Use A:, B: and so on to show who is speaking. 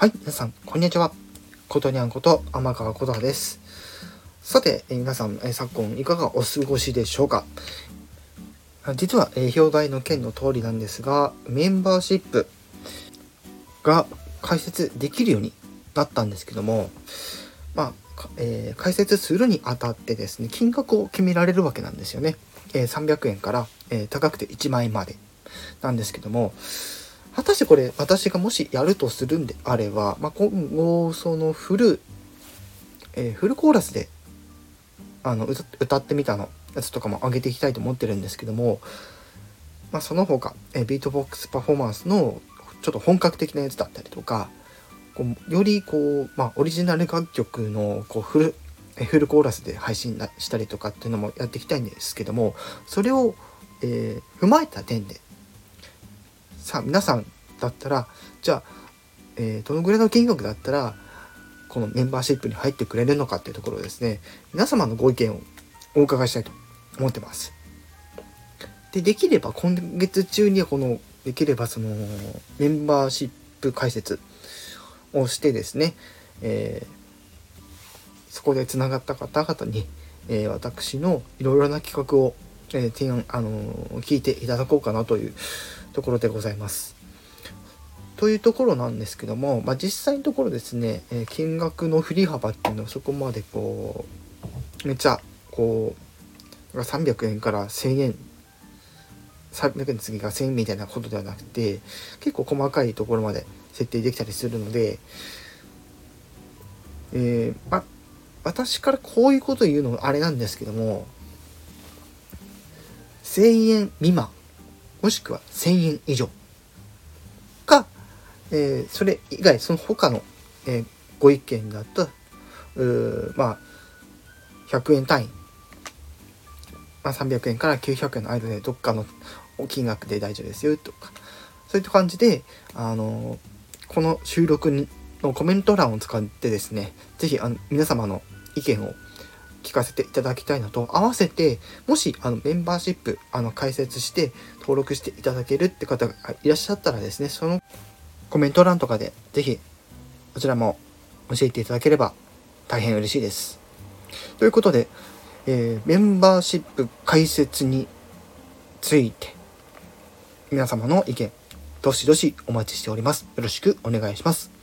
A: はい、皆さん、こんにちは。ことにゃんこと天川琴葉です。さて、え皆さん、え昨今いかがお過ごしでしょうか？実は、え表題の件の通りなんですが、メンバーシップが開設できるようになったんですけども、まあ、えー、開設するにあたってですね、金額を決められるわけなんですよね。え、300円から、え、高くて1万円までなんですけども、果たしてこれ私がもしやるとするんであれば、まあ、今後そのフル、えー、フルコーラスであの歌ってみたのやつとかも上げていきたいと思ってるんですけども、まあ、その他、えー、ビートボックスパフォーマンスのちょっと本格的なやつだったりとかこうよりこう、まあ、オリジナル楽曲のこうフルフルコーラスで配信したりとかっていうのもやっていきたいんですけどもそれを、えー、踏まえた点でさあ皆さんだったらじゃあ、えー、どのぐらいの金額だったらこのメンバーシップに入ってくれるのかっていうところですね皆様のご意見をお伺いしたいと思ってます。でできれば今月中にはこのできればそのメンバーシップ解説をしてですね、えー、そこでつながった方々に、えー、私のいろいろな企画を、えー、提案、あの聞いていただこうかなというところでございます。というところなんですけども、まあ、実際のところですね、え金額の振り幅っていうのはそこまでこうめっちゃこう300円から1000円300円の次が1000円みたいなことではなくて結構細かいところまで設定できたりするので、えー、ま私からこういうこと言うのもあれなんですけども1000円未満もしくは1000円以上。か、えー、それ以外その他の、えー、ご意見だとまあ100円単位、まあ、300円から900円の間でどっかの金額で大丈夫ですよとか。そういった感じであのこの収録のコメント欄を使ってですね是非皆様の意見を聞かせていただきたいのと、合わせて、もし、あの、メンバーシップ、あの、開設して、登録していただけるって方がいらっしゃったらですね、そのコメント欄とかで、ぜひ、こちらも教えていただければ、大変嬉しいです。ということで、えー、メンバーシップ開設について、皆様の意見、どしどしお待ちしております。よろしくお願いします。